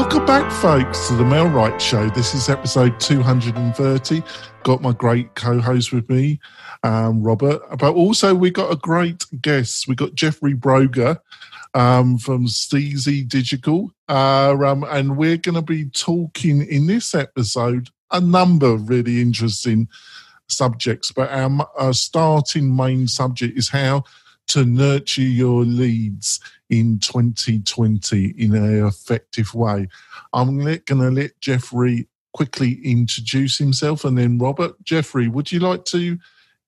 Welcome back, folks, to the MailRight Show. This is episode 230. Got my great co host with me, um, Robert. But also, we got a great guest. We got Jeffrey Broger um, from Steezy Digital. Uh, um, and we're going to be talking in this episode a number of really interesting subjects. But our, our starting main subject is how to nurture your leads in 2020 in an effective way. I'm going to let Jeffrey quickly introduce himself and then Robert. Jeffrey, would you like to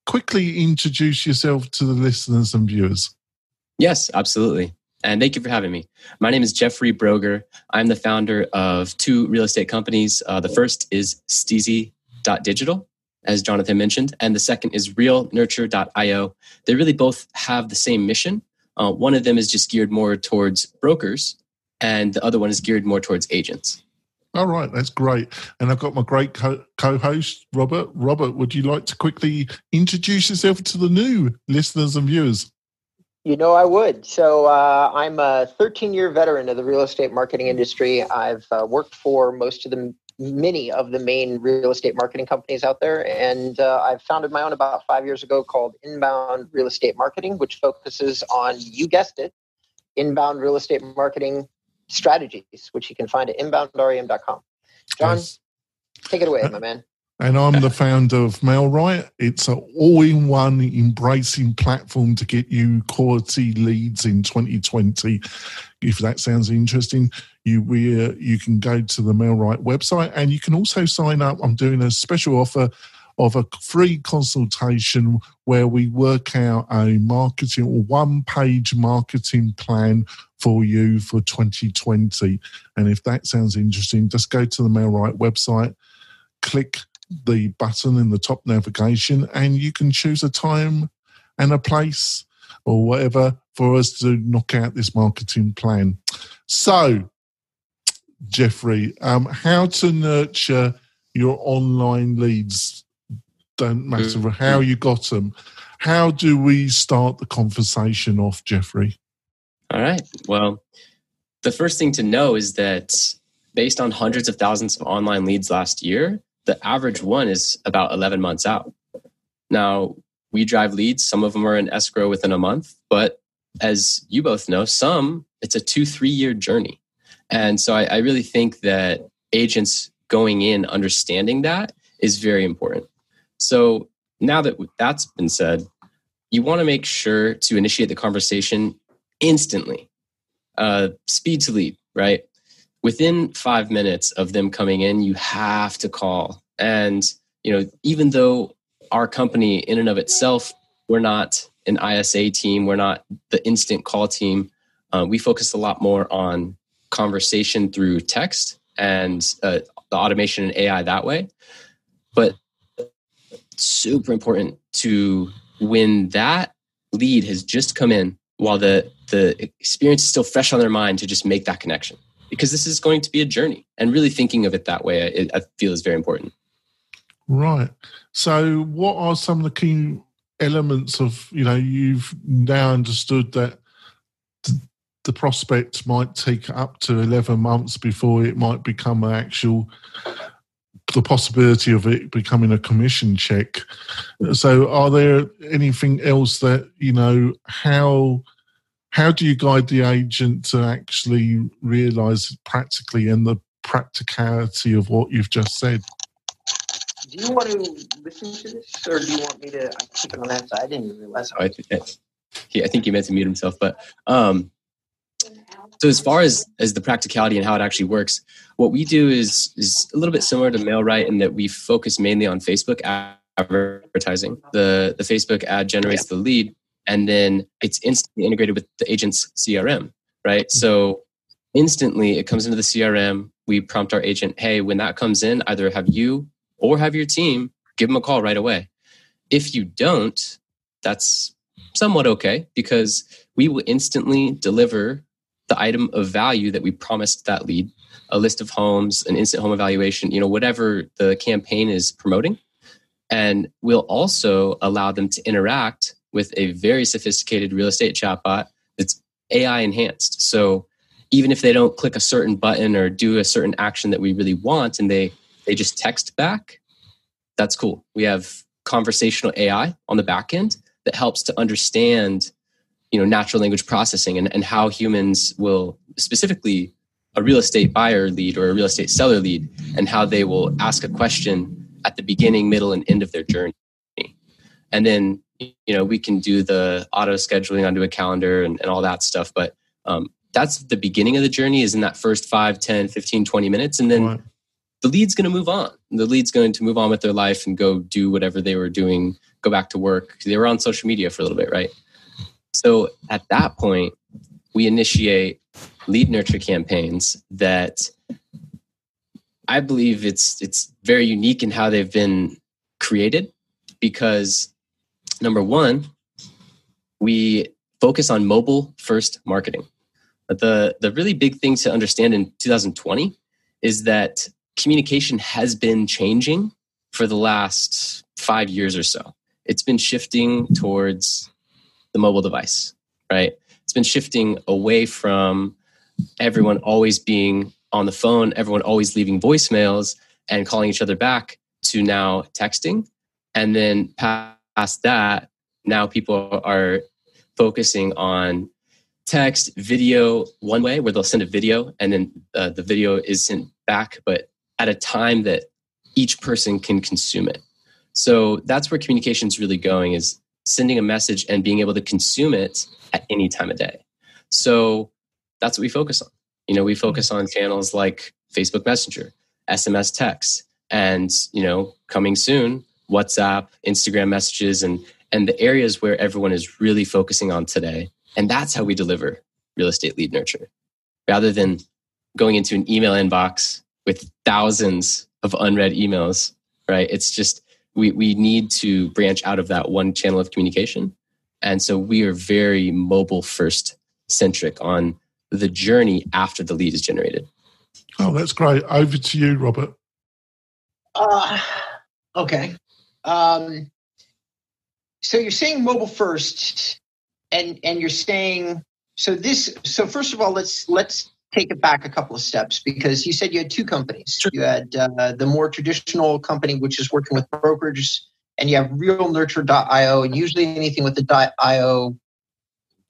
quickly introduce yourself to the listeners and viewers? Yes, absolutely. And thank you for having me. My name is Jeffrey Broger. I'm the founder of two real estate companies. Uh, the first is Steezy.digital, as Jonathan mentioned, and the second is realnurture.io. They really both have the same mission. Uh, one of them is just geared more towards brokers, and the other one is geared more towards agents. All right, that's great. And I've got my great co host, Robert. Robert, would you like to quickly introduce yourself to the new listeners and viewers? You know, I would. So, uh, I'm a 13 year veteran of the real estate marketing industry. I've uh, worked for most of the many of the main real estate marketing companies out there. And uh, I founded my own about five years ago called Inbound Real Estate Marketing, which focuses on, you guessed it, inbound real estate marketing strategies, which you can find at inboundrem.com. John, take it away, my man. And I'm the founder of MailRight. It's an all-in-one embracing platform to get you quality leads in 2020. If that sounds interesting, you we uh, you can go to the MailRight website and you can also sign up. I'm doing a special offer of a free consultation where we work out a marketing or one page marketing plan for you for 2020. And if that sounds interesting, just go to the MailRight website, click the button in the top navigation and you can choose a time and a place or whatever for us to knock out this marketing plan. So, Jeffrey, um, how to nurture your online leads don't matter mm-hmm. how you got them. How do we start the conversation off, Jeffrey? All right. Well, the first thing to know is that based on hundreds of thousands of online leads last year, the average one is about 11 months out. Now, we drive leads. Some of them are in escrow within a month, but as you both know, some it's a two, three year journey. And so I, I really think that agents going in understanding that is very important. So now that that's been said, you want to make sure to initiate the conversation instantly. Uh, speed to lead, right? within five minutes of them coming in, you have to call. And, you know, even though our company in and of itself, we're not an ISA team, we're not the instant call team. Uh, we focus a lot more on conversation through text and uh, the automation and AI that way. But super important to when that lead has just come in while the the experience is still fresh on their mind to just make that connection. Because this is going to be a journey and really thinking of it that way I, I feel is very important. Right. So what are some of the key elements of you know you've now understood that the prospect might take up to 11 months before it might become an actual the possibility of it becoming a commission check so are there anything else that you know how how do you guide the agent to actually realize practically and the practicality of what you've just said? Do you want to listen to this, or do you want me to keep it on that side? I didn't realize. Oh, I, think he, I think he meant to mute himself, but um, so as far as as the practicality and how it actually works, what we do is is a little bit similar to MailRight in that we focus mainly on Facebook advertising. The the Facebook ad generates yeah. the lead, and then it's instantly integrated with the agent's CRM, right? Mm-hmm. So instantly it comes into the CRM. We prompt our agent, hey, when that comes in, either have you or have your team give them a call right away. If you don't, that's somewhat okay because we will instantly deliver the item of value that we promised that lead a list of homes an instant home evaluation you know whatever the campaign is promoting and we'll also allow them to interact with a very sophisticated real estate chatbot that's AI enhanced. So even if they don't click a certain button or do a certain action that we really want and they they just text back that's cool we have conversational ai on the back end that helps to understand you know natural language processing and, and how humans will specifically a real estate buyer lead or a real estate seller lead and how they will ask a question at the beginning middle and end of their journey. And then you know we can do the auto scheduling onto a calendar and, and all that stuff but um, that's the beginning of the journey is in that first 5 10 15 20 minutes. And then right. the lead's going to move on. The lead's going to move on with their life and go do whatever they were doing go back to work. They were on social media for a little bit right so at that point we initiate lead nurture campaigns that i believe it's it's very unique in how they've been created because number one we focus on mobile first marketing but the, the really big thing to understand in 2020 is that communication has been changing for the last five years or so. It's been shifting towards the mobile device, right? It's been shifting away from everyone always being on the phone, everyone always leaving voicemails and calling each other back to now texting. And then past that, now people are focusing on text, video one way where they'll send a video and then uh, the video is sent back, but at a time that each person can consume it. So that's where communication is really going is sending a message and being able to consume it at any time of day. So that's what we focus on. You know, we hmm. focus on channels like Facebook Messenger, SMS text, and you know, coming soon, WhatsApp, Instagram messages, and and the areas where everyone is really focusing on today and that's how we deliver real estate lead nurture rather than going into an email inbox with thousands of unread emails, right? It's just, we, we need to branch out of that one channel of communication. And so we are very mobile first centric on the journey after the lead is generated. Oh, that's great. Over to you, Robert. Uh, okay. Um, so you're saying mobile first and and you're saying so this so first of all let's let's take it back a couple of steps because you said you had two companies sure. you had uh, the more traditional company which is working with brokers, and you have realnurture.io and usually anything with the .io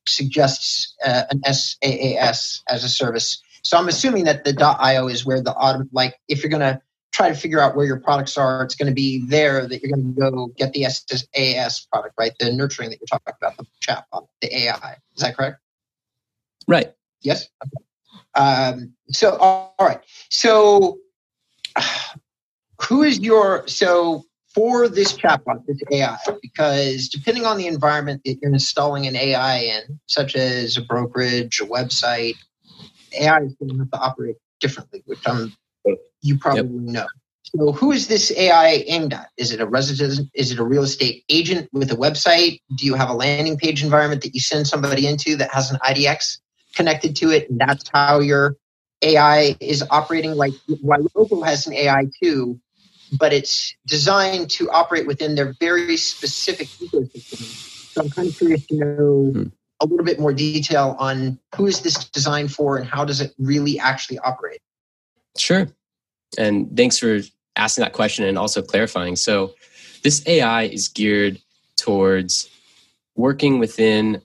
suggests uh, an SaaS as a service so i'm assuming that the .io is where the auto like if you're going to try to figure out where your products are, it's going to be there that you're going to go get the SaaS product, right? The nurturing that you're talking about, the chatbot, the AI. Is that correct? Right. Yes. Okay. Um, so, all right. So, who is your so for this chatbot, this AI? Because depending on the environment that you're installing an AI in, such as a brokerage, a website, AI is going to have to operate differently, which I'm you probably yep. know. So, who is this AI aimed at? Is it a resident? Is it a real estate agent with a website? Do you have a landing page environment that you send somebody into that has an IDX connected to it, and that's how your AI is operating? Like Ylopo has an AI too, but it's designed to operate within their very specific ecosystem. So, I'm kind of curious to know. Hmm. A little bit more detail on who is this designed for and how does it really actually operate? Sure. And thanks for asking that question and also clarifying. So, this AI is geared towards working within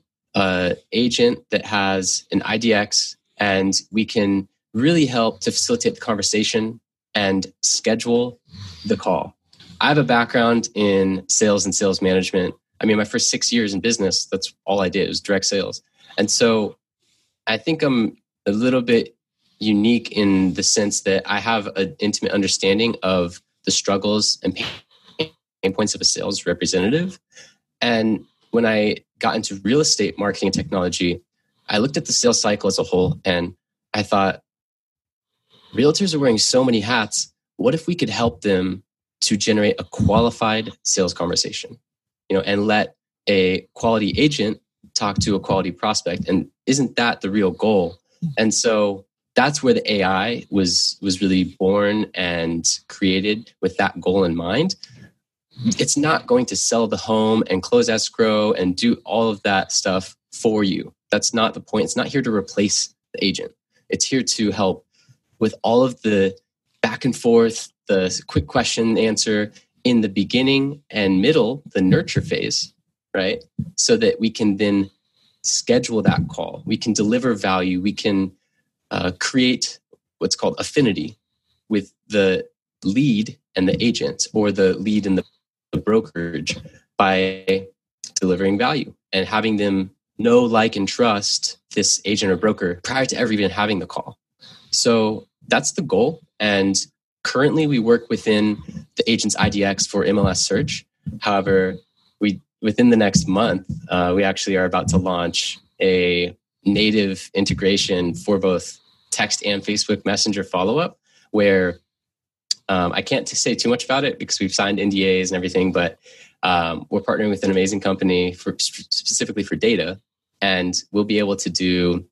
agent that has an IDX, and we can really help to facilitate the conversation and schedule the call. I have a background in sales and sales management. I mean, my first six years in business, that's all I did was direct sales. And so I think I'm a little bit unique in the sense that I have an intimate understanding of the struggles and pain points of a sales representative. And when I got into real estate marketing technology, I looked at the sales cycle as a whole and I thought, realtors are wearing so many hats. What if we could help them to generate a qualified sales conversation? You know, and let a quality agent talk to a quality prospect. And isn't that the real goal? And so that's where the AI was was really born and created with that goal in mind. It's not going to sell the home and close escrow and do all of that stuff for you. That's not the point. It's not here to replace the agent. It's here to help with all of the back and forth, the quick question answer in the beginning and middle, the nurture phase, right? So that we can then schedule that call. We can deliver value. We can uh, create what's called affinity with the lead and the agent or the lead and the, the brokerage by delivering value and having them know, like, and trust this agent or broker prior to ever even having the call. So that's the goal. And currently we work within the agent's IDX for MLS search. However, we within the next month, uh, we actually are about to launch a native integration for both text and Facebook Messenger follow up, where um, I can't say too much about it because we've signed NDAs and everything, but um, we're partnering with an amazing company for specifically for data, and we'll be able to do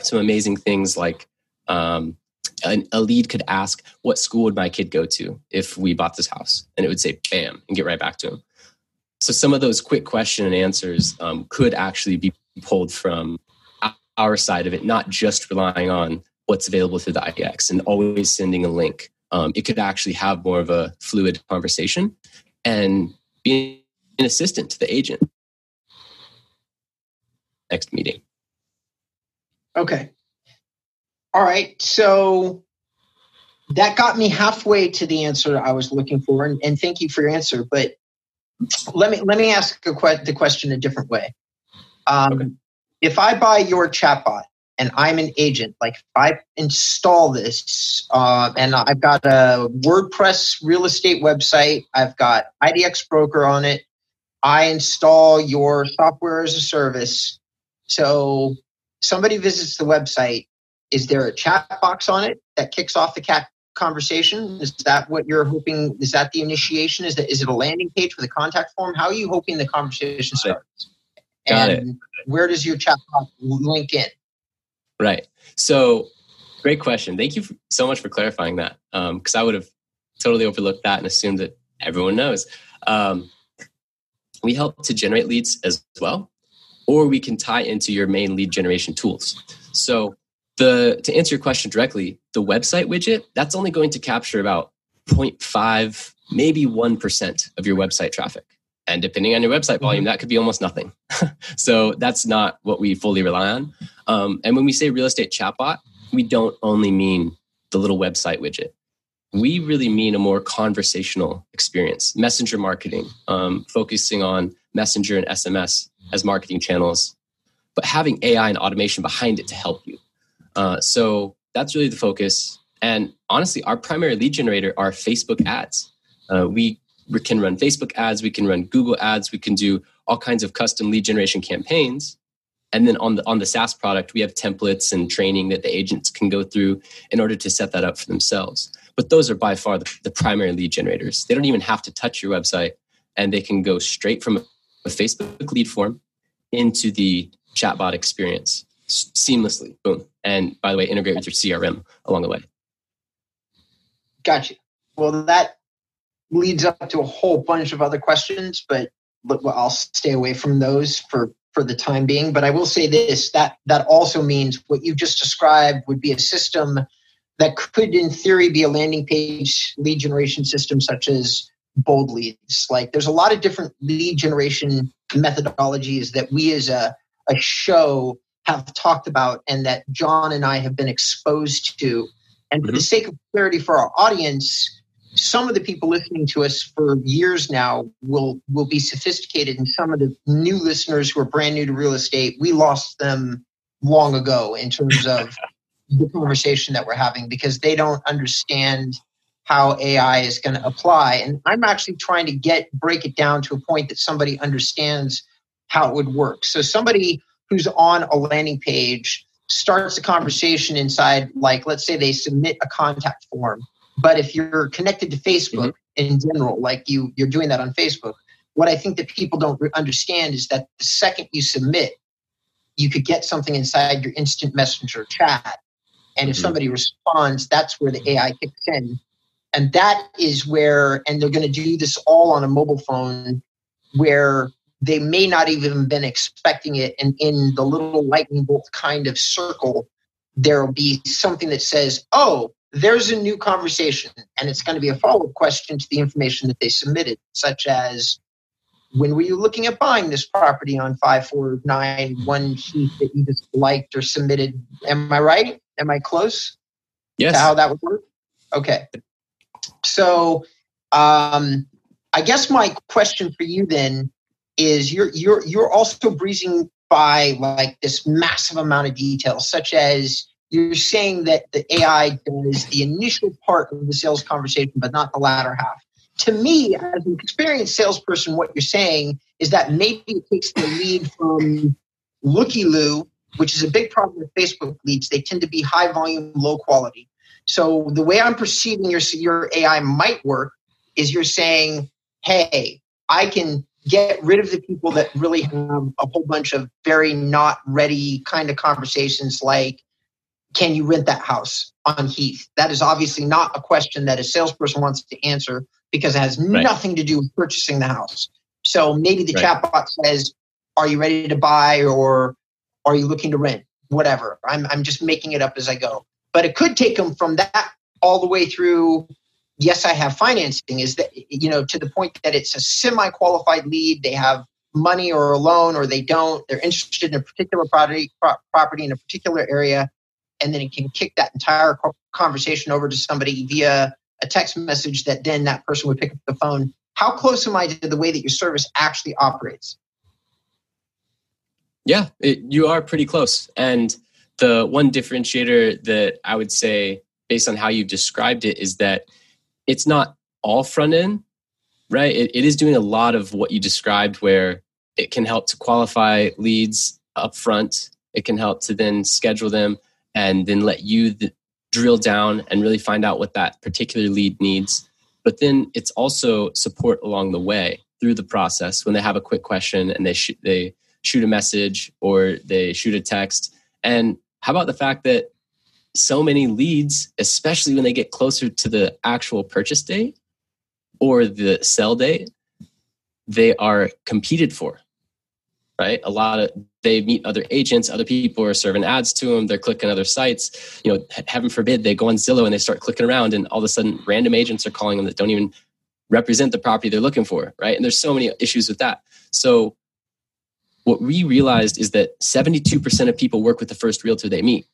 some amazing things like um, a, a lead could ask, "What school would my kid go to if we bought this house?" and it would say, "Bam," and get right back to him. So some of those quick question and answers um, could actually be pulled from our side of it, not just relying on what's available through the IDX and always sending a link. Um, it could actually have more of a fluid conversation and be an assistant to the agent. Next meeting. Okay. All right. So that got me halfway to the answer I was looking for, and, and thank you for your answer. But let me let me ask que- the question a different way. Um, okay. If I buy your chatbot and I'm an agent, like if I install this uh, and I've got a WordPress real estate website, I've got IDX Broker on it, I install your software as a service. So somebody visits the website. Is there a chat box on it that kicks off the cat conversation? Is that what you're hoping? Is that the initiation? Is that is it a landing page with a contact form? How are you hoping the conversation starts? Got and it. where does your chat box link in? Right. So, great question. Thank you so much for clarifying that, because um, I would have totally overlooked that and assumed that everyone knows. Um, we help to generate leads as well, or we can tie into your main lead generation tools. So, the to answer your question directly, the website widget that's only going to capture about 0.5, maybe 1% of your website traffic. And depending on your website volume, mm-hmm. that could be almost nothing. so that's not what we fully rely on. Um, and when we say real estate chatbot, we don't only mean the little website widget. We really mean a more conversational experience, messenger marketing, um, focusing on messenger and SMS as marketing channels, but having AI and automation behind it to help you. Uh, so that's really the focus. And honestly, our primary lead generator are Facebook ads. Uh, we we can run Facebook ads, we can run Google ads, we can do all kinds of custom lead generation campaigns. And then on the on the SaaS product, we have templates and training that the agents can go through in order to set that up for themselves. But those are by far the, the primary lead generators. They don't even have to touch your website, and they can go straight from a Facebook lead form into the chatbot experience seamlessly. Boom. And by the way, integrate with your CRM along the way. Gotcha. Well, that leads up to a whole bunch of other questions, but, but I'll stay away from those for for the time being. But I will say this: that that also means what you just described would be a system that could, in theory, be a landing page lead generation system, such as BoldLeads. Like, there's a lot of different lead generation methodologies that we, as a a show, have talked about, and that John and I have been exposed to. And for mm-hmm. the sake of clarity for our audience, some of the people listening to us for years now will will be sophisticated and some of the new listeners who are brand new to real estate we lost them long ago in terms of the conversation that we're having because they don't understand how ai is going to apply. And i'm actually trying to get break it down to a point that somebody understands how it would work. So somebody who's on a landing page starts a conversation inside like let's say they submit a contact form but if you're connected to Facebook mm-hmm. in general, like you you're doing that on Facebook, what I think that people don't understand is that the second you submit, you could get something inside your instant messenger chat. And if mm-hmm. somebody responds, that's where the AI kicks in. And that is where, and they're going to do this all on a mobile phone where they may not even been expecting it. And in the little lightning bolt kind of circle, there will be something that says, oh, there's a new conversation, and it's going to be a follow up question to the information that they submitted, such as, when were you looking at buying this property on 5491 sheet that you just liked or submitted? Am I right? Am I close? Yes. To how that would work? Okay. So um, I guess my question for you then is you're you're you're also breezing by like this massive amount of detail, such as you're saying that the AI does the initial part of the sales conversation, but not the latter half. To me, as an experienced salesperson, what you're saying is that maybe it takes the lead from looky loo, which is a big problem with Facebook leads. They tend to be high volume, low quality. So the way I'm perceiving your your AI might work is you're saying, hey, I can get rid of the people that really have a whole bunch of very not ready kind of conversations like, can you rent that house on Heath? That is obviously not a question that a salesperson wants to answer because it has right. nothing to do with purchasing the house. So maybe the right. chatbot says, Are you ready to buy or are you looking to rent? Whatever. I'm, I'm just making it up as I go. But it could take them from that all the way through yes, I have financing, is that, you know, to the point that it's a semi qualified lead. They have money or a loan or they don't. They're interested in a particular property, property in a particular area. And then it can kick that entire conversation over to somebody via a text message that then that person would pick up the phone. How close am I to the way that your service actually operates? Yeah, it, you are pretty close. And the one differentiator that I would say, based on how you've described it, is that it's not all front end, right? It, it is doing a lot of what you described, where it can help to qualify leads up front. It can help to then schedule them and then let you th- drill down and really find out what that particular lead needs. But then it's also support along the way through the process when they have a quick question and they sh- they shoot a message or they shoot a text. And how about the fact that so many leads, especially when they get closer to the actual purchase date or the sell date, they are competed for. Right? A lot of they meet other agents, other people are serving ads to them, they're clicking other sites. You know, heaven forbid they go on Zillow and they start clicking around, and all of a sudden random agents are calling them that don't even represent the property they're looking for, right? And there's so many issues with that. So what we realized is that 72% of people work with the first realtor they meet.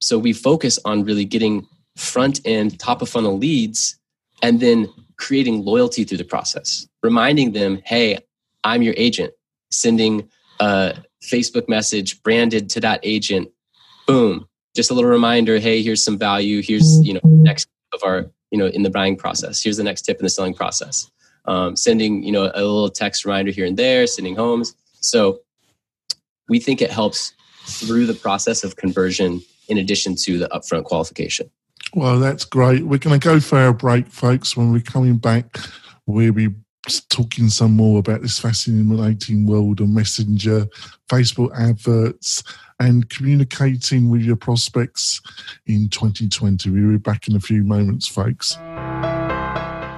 So we focus on really getting front end, top of funnel leads, and then creating loyalty through the process, reminding them, hey, I'm your agent, sending a Facebook message branded to that agent. Boom. Just a little reminder, hey, here's some value. Here's, you know, next of our, you know, in the buying process. Here's the next tip in the selling process. Um, sending, you know, a little text reminder here and there, sending homes. So we think it helps through the process of conversion in addition to the upfront qualification. Well, that's great. We're going to go for our break, folks. When we're coming back, we'll be talking some more about this fascinating world of messenger, Facebook adverts, and communicating with your prospects in 2020. We'll be back in a few moments, folks.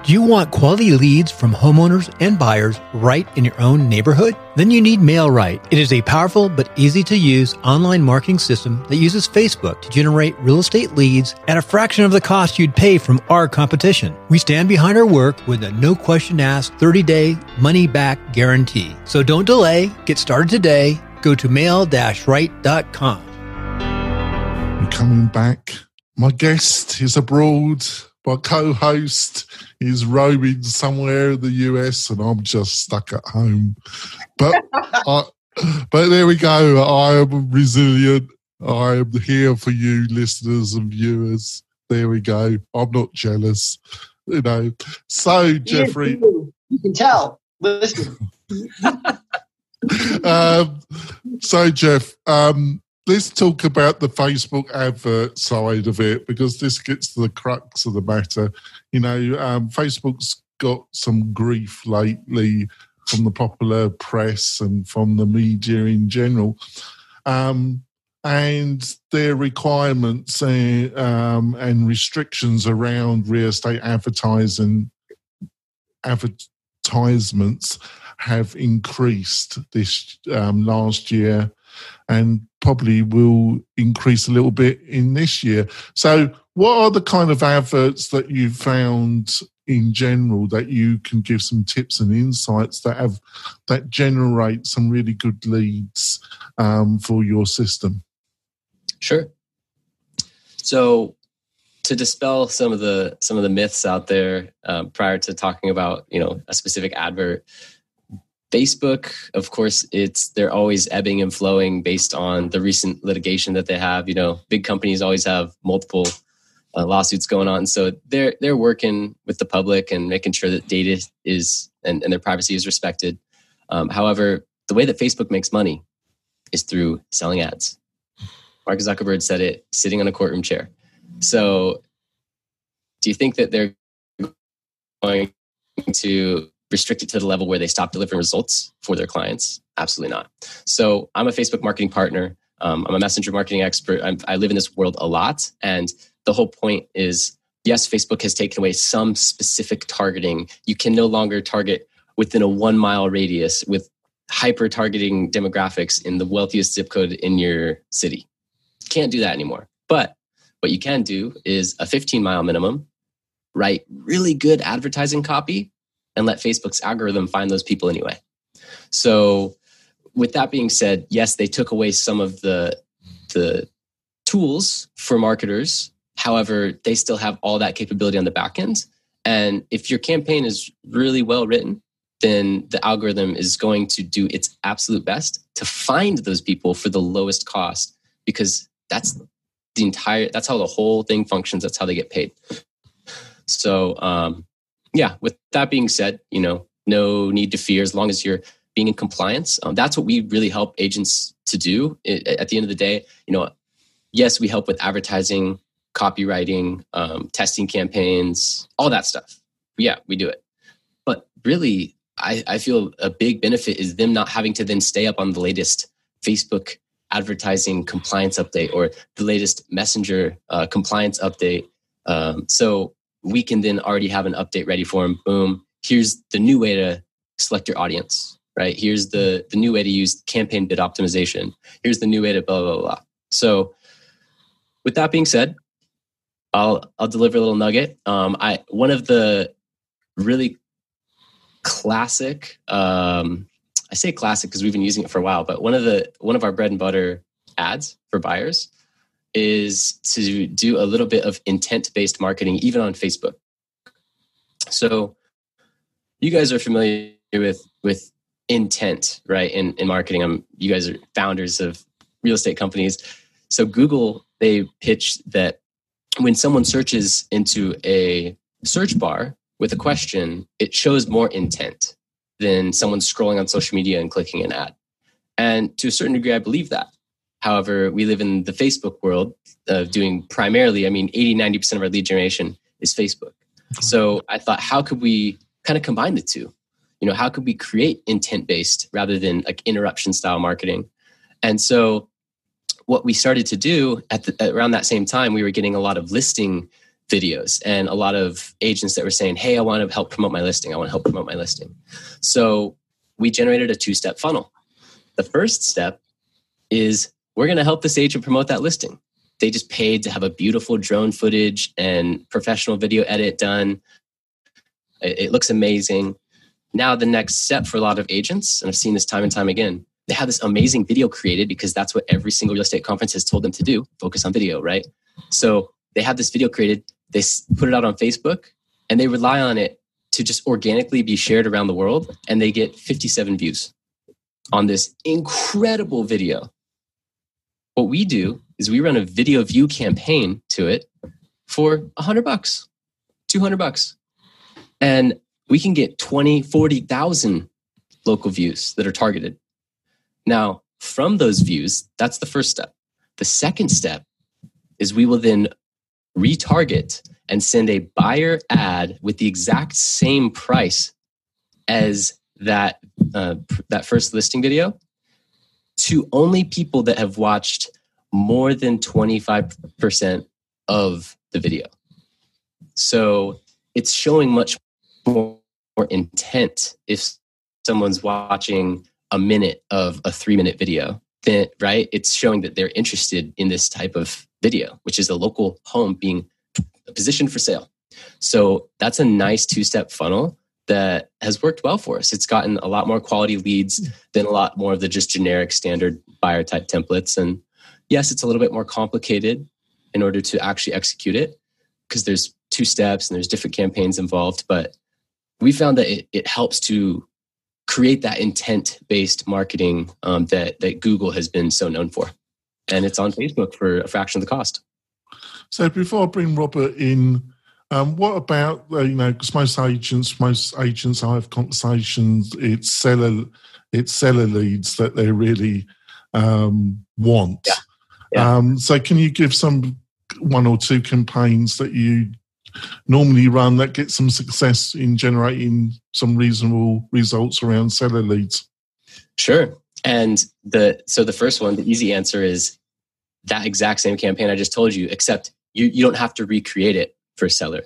Do you want quality leads from homeowners and buyers right in your own neighborhood? Then you need MailRight. It is a powerful but easy to use online marketing system that uses Facebook to generate real estate leads at a fraction of the cost you'd pay from our competition. We stand behind our work with a no question asked 30 day money back guarantee. So don't delay. Get started today. Go to mail-right.com. Coming back. My guest is abroad my co-host is roaming somewhere in the US, and I'm just stuck at home. But I, but there we go. I am resilient. I am here for you, listeners and viewers. There we go. I'm not jealous, you know. So, Jeffrey, you can tell. Listen. um, so, Jeff, um, let's talk about the Facebook advert side of it because this gets to the crux of the matter. You know, um, Facebook's got some grief lately from the popular press and from the media in general. Um, and their requirements uh, um, and restrictions around real estate advertising advertisements have increased this um, last year and probably will increase a little bit in this year. So, what are the kind of adverts that you've found in general that you can give some tips and insights that have that generate some really good leads um, for your system? Sure. So, to dispel some of the some of the myths out there um, prior to talking about you know a specific advert facebook of course it's they're always ebbing and flowing based on the recent litigation that they have. You know big companies always have multiple uh, lawsuits going on. So they're they're working with the public and making sure that data is and, and their privacy is respected. Um, however the way that facebook makes money is through selling ads. Mark zuckerberg said it sitting on a courtroom chair. So, do you think that they're going to restrict it to the level where they stop delivering results for their clients? Absolutely not. So, I'm a Facebook marketing partner. Um, I'm a messenger marketing expert. I'm, I live in this world a lot. And the whole point is yes, Facebook has taken away some specific targeting. You can no longer target within a one mile radius with hyper targeting demographics in the wealthiest zip code in your city. Can't do that anymore. But what you can do is a 15 mile minimum, write really good advertising copy, and let Facebook's algorithm find those people anyway. So, with that being said, yes, they took away some of the the tools for marketers. However, they still have all that capability on the back end. And if your campaign is really well written, then the algorithm is going to do its absolute best to find those people for the lowest cost because that's the entire that's how the whole thing functions that's how they get paid so um yeah with that being said you know no need to fear as long as you're being in compliance. Um, that's what we really help agents to do. It, at the end of the day you know yes we help with advertising copywriting um, testing campaigns all that stuff. Yeah we do it. But really I, I feel a big benefit is them not having to then stay up on the latest facebook advertising compliance update or the latest messenger uh, compliance update. Um, so we can then already have an update ready for them. Boom. Here's the new way to select your audience, right? Here's the, the new way to use campaign bid optimization. Here's the new way to blah, blah, blah. So with that being said, I'll, I'll deliver a little nugget. Um, I, one of the really classic um, I say classic because we've been using it for a while, but one of the one of our bread and butter ads for buyers is to do a little bit of intent based marketing even on Facebook. So you guys are familiar with with intent, right? In in marketing. I'm you guys are founders of real estate companies. So Google they pitch that when someone searches into a search bar with a question, it shows more intent than someone scrolling on social media and clicking an ad. And to a certain degree, I believe that. However, we live in the Facebook world of doing primarily, I mean, 80, 90% of our lead generation is Facebook. So I thought, how could we kind of combine the two? You know, how could we create intent based rather than like interruption style marketing? And so what we started to do at the, around that same time, we were getting a lot of listing videos and a lot of agents that were saying, Hey, I want to help promote my listing. I want to help promote my listing. So we generated a two step funnel. The first step is we're going to help this agent promote that listing. They just paid to have a beautiful drone footage and professional video edit done. It, looks amazing. Now, the next step for a lot of agents, and I've seen this time and time again, they have this amazing video created because that's what every single real estate conference has told them to do focus on video, right? So they have this video created they put it out on Facebook and they rely on it to just organically be shared around the world. And they get 57 views on this incredible video. What we do is we run a video view campaign to it for 100 bucks, 200 bucks. And we can get 20, 40,000 local views that are targeted. Now, from those views, that's the first step. The second step is we will then retarget and send a buyer ad with the exact same price as that uh, that first listing video to only people that have watched more than 25% of the video. So it's showing much more intent if someone's watching a minute of a three minute video, then, right, it's showing that they're interested in this type of video, which is a local home being positioned for sale. So that's a nice two step funnel that has worked well for us. It's gotten a lot more quality leads than a lot more of the just generic standard buyer type templates. And yes, it's a little bit more complicated in order to actually execute it because there's two steps and there's different campaigns involved. But we found that it, it helps to create that intent based marketing um, that, that Google has been so known for. And it's on Facebook for a fraction of the cost. So before I bring Robert in, um, what about uh, you know? Because most agents, most agents, I have conversations. It's seller, it's seller leads that they really um, want. Yeah. Yeah. Um, so, can you give some one or two campaigns that you normally run that get some success in generating some reasonable results around seller leads? Sure. And the so the first one, the easy answer is that exact same campaign I just told you, except you, you don't have to recreate it for a seller.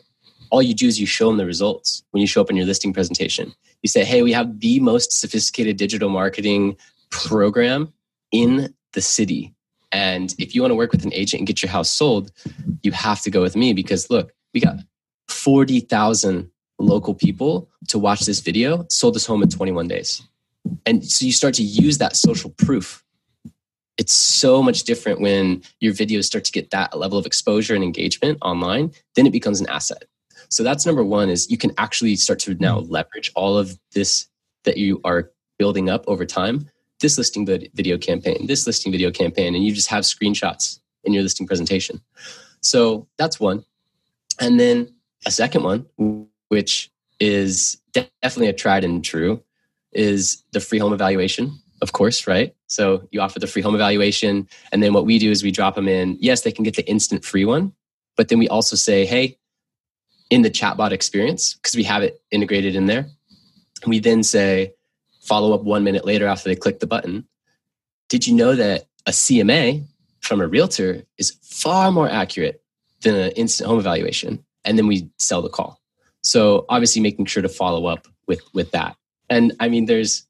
All you do is you show them the results when you show up in your listing presentation. You say, hey, we have the most sophisticated digital marketing program in the city. And if you want to work with an agent and get your house sold, you have to go with me because look, we got 40,000 local people to watch this video, sold this home in 21 days. And so you start to use that social proof it's so much different when your videos start to get that level of exposure and engagement online then it becomes an asset. So that's number one is you can actually start to now mm-hmm. leverage all of this that you are building up over time. This listing video campaign this listing video campaign and you just have screenshots in your listing presentation. So that's one. And then a second one which is definitely a tried and true is the free home evaluation of course, right? So you offer the free home evaluation. And then what we do is we drop them in. Yes, they can get the instant free one, but then we also say, hey, in the chatbot experience, because we have it integrated in there, we then say, follow up one minute later after they click the button. Did you know that a CMA from a realtor is far more accurate than an instant home evaluation? And then we sell the call. So obviously making sure to follow up with with that. And I mean, there's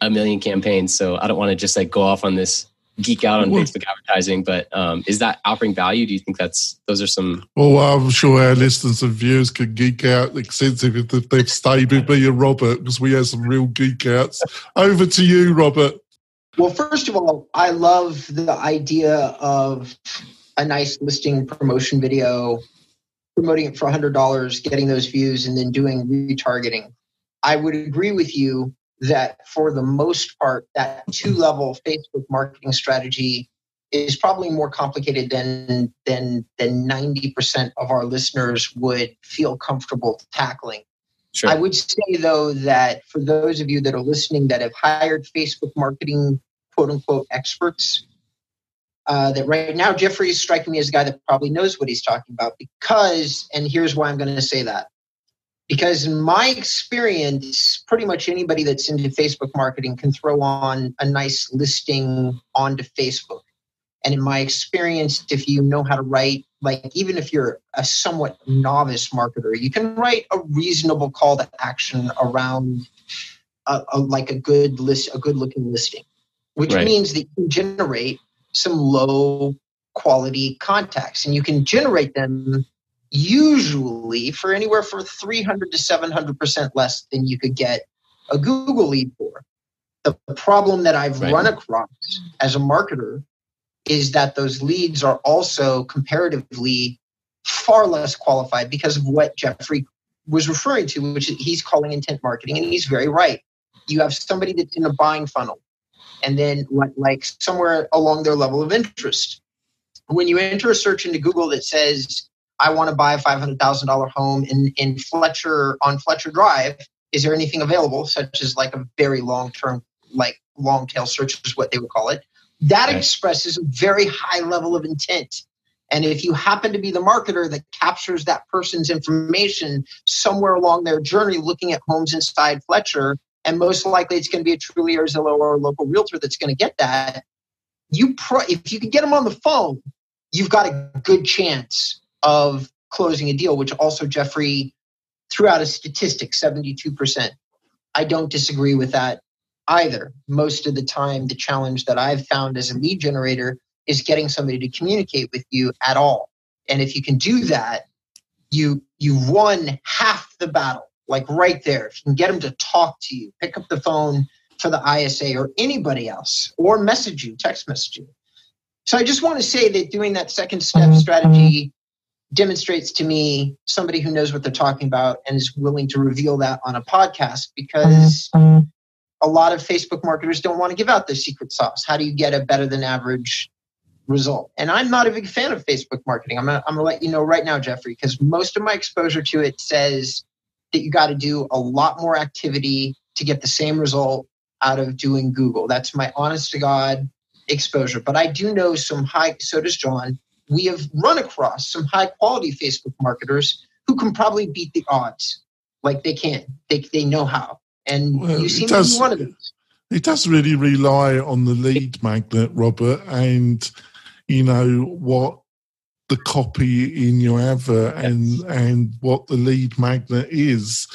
a million campaigns. So I don't want to just like go off on this geek out on Facebook advertising, but um, is that offering value? Do you think that's those are some? Well, I'm sure our listeners and viewers could geek out extensive if they've stayed with me and Robert because we have some real geek outs. Over to you, Robert. Well, first of all, I love the idea of a nice listing promotion video, promoting it for $100, getting those views, and then doing retargeting. I would agree with you that for the most part, that two level Facebook marketing strategy is probably more complicated than than than 90% of our listeners would feel comfortable tackling. Sure. I would say though that for those of you that are listening that have hired Facebook marketing quote unquote experts, uh, that right now Jeffrey is striking me as a guy that probably knows what he's talking about because, and here's why I'm going to say that because in my experience pretty much anybody that's into facebook marketing can throw on a nice listing onto facebook and in my experience if you know how to write like even if you're a somewhat novice marketer you can write a reasonable call to action around a, a like a good list a good looking listing which right. means that you can generate some low quality contacts and you can generate them usually for anywhere from 300 to 700% less than you could get a Google lead for. The problem that I've right. run across as a marketer is that those leads are also comparatively far less qualified because of what Jeffrey was referring to, which he's calling intent marketing, and he's very right. You have somebody that's in a buying funnel, and then like somewhere along their level of interest. When you enter a search into Google that says I want to buy a $500,000 home in, in Fletcher on Fletcher Drive. Is there anything available, such as like a very long term, like long tail search is what they would call it? That okay. expresses a very high level of intent. And if you happen to be the marketer that captures that person's information somewhere along their journey looking at homes inside Fletcher, and most likely it's going to be a Trulia or Zillow or a local realtor that's going to get that, you pro- if you can get them on the phone, you've got a good chance of closing a deal, which also Jeffrey threw out a statistic 72%. I don't disagree with that either. Most of the time, the challenge that I've found as a lead generator is getting somebody to communicate with you at all. And if you can do that, you you've won half the battle, like right there. If you can get them to talk to you, pick up the phone for the ISA or anybody else, or message you, text message you. So I just want to say that doing that second step mm-hmm. strategy demonstrates to me somebody who knows what they're talking about and is willing to reveal that on a podcast because a lot of Facebook marketers don't want to give out their secret sauce. How do you get a better than average result? And I'm not a big fan of Facebook marketing. I'm I'm gonna let you know right now, Jeffrey, because most of my exposure to it says that you got to do a lot more activity to get the same result out of doing Google. That's my honest to God exposure. But I do know some high, so does John, we have run across some high quality Facebook marketers who can probably beat the odds. Like they can, they, they know how. And well, you seem does, to be one of them. It does really rely on the lead magnet, Robert, and you know what the copy in your advert yes. and and what the lead magnet is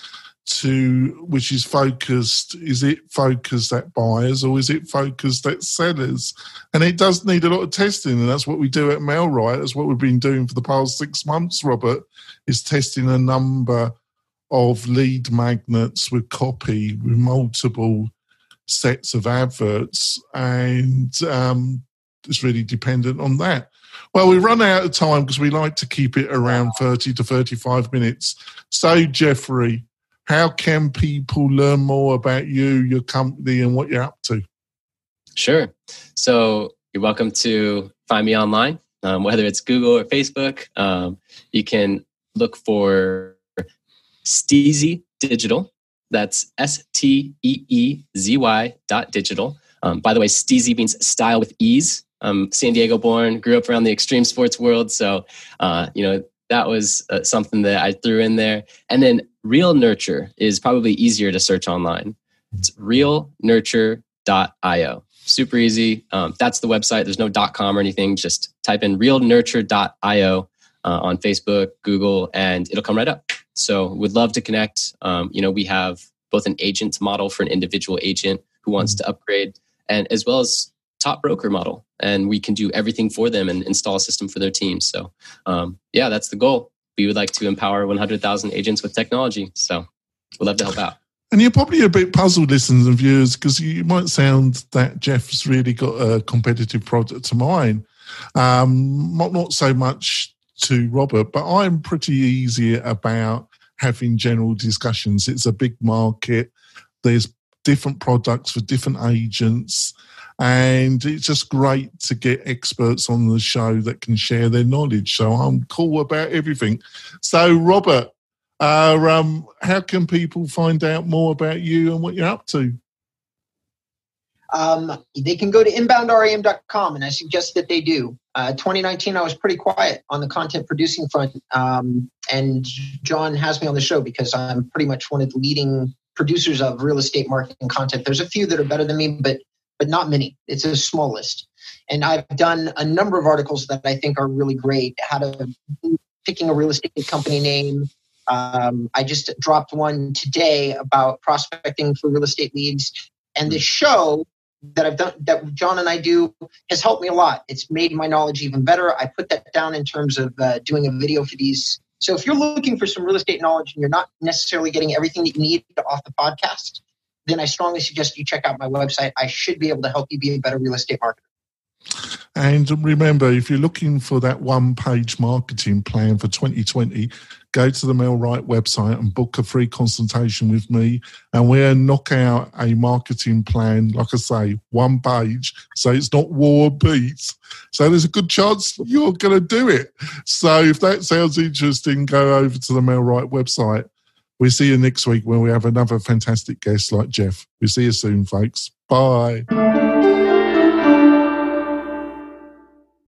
to which is focused is it focused at buyers or is it focused at sellers? And it does need a lot of testing and that's what we do at MailRight. That's what we've been doing for the past six months robert is testing a number of lead magnets with copy with multiple sets of adverts and um, it's really dependent on that. Well, we run out of time because we like to keep it around 30 to 35 minutes. So, Jeffrey, how can people learn more about you, your company, and what you're up to? Sure. So you're welcome to find me online, um, whether it's Google or Facebook. Um, you can look for Steezy Digital. That's S T E E Z Y dot digital. Um, by the way, Steezy means style with ease. I'm San Diego born, grew up around the extreme sports world. So, uh, you know, that was uh, something that I threw in there. And then Real Nurture is probably easier to search online. It's realnurture.io. Super easy. Um, that's the website. There's no .com or anything. Just type in realnurture.io uh, on Facebook, Google, and it'll come right up. So would love to connect. Um, you know, we have both an agent model for an individual agent who wants to upgrade, and as well as top broker model, and we can do everything for them and install a system for their team. So, um, yeah, that's the goal we would like to empower 100,000 agents with technology. So we'd love to help out. And you're probably a bit puzzled, listeners and viewers, because you might sound that Jeff's really got a competitive product to mine. Um, not, not so much to Robert, but I'm pretty easy about having general discussions. It's a big market. There's different products for different agents. And it's just great to get experts on the show that can share their knowledge. So I'm cool about everything. So, Robert, uh, um, how can people find out more about you and what you're up to? Um, they can go to inboundrem.com, and I suggest that they do. Uh, 2019, I was pretty quiet on the content producing front, um, and John has me on the show because I'm pretty much one of the leading producers of real estate marketing content. There's a few that are better than me, but but not many. It's a small list. And I've done a number of articles that I think are really great. How to picking a real estate company name. Um, I just dropped one today about prospecting for real estate leads. And the show that I've done, that John and I do, has helped me a lot. It's made my knowledge even better. I put that down in terms of uh, doing a video for these. So if you're looking for some real estate knowledge and you're not necessarily getting everything that you need off the podcast, then I strongly suggest you check out my website. I should be able to help you be a better real estate marketer. And remember, if you're looking for that one page marketing plan for 2020, go to the MailRight website and book a free consultation with me. And we'll knock out a marketing plan, like I say, one page. So it's not war beats. So there's a good chance you're going to do it. So if that sounds interesting, go over to the MailRight website We'll see you next week when we have another fantastic guest like Jeff. We'll see you soon, folks. Bye.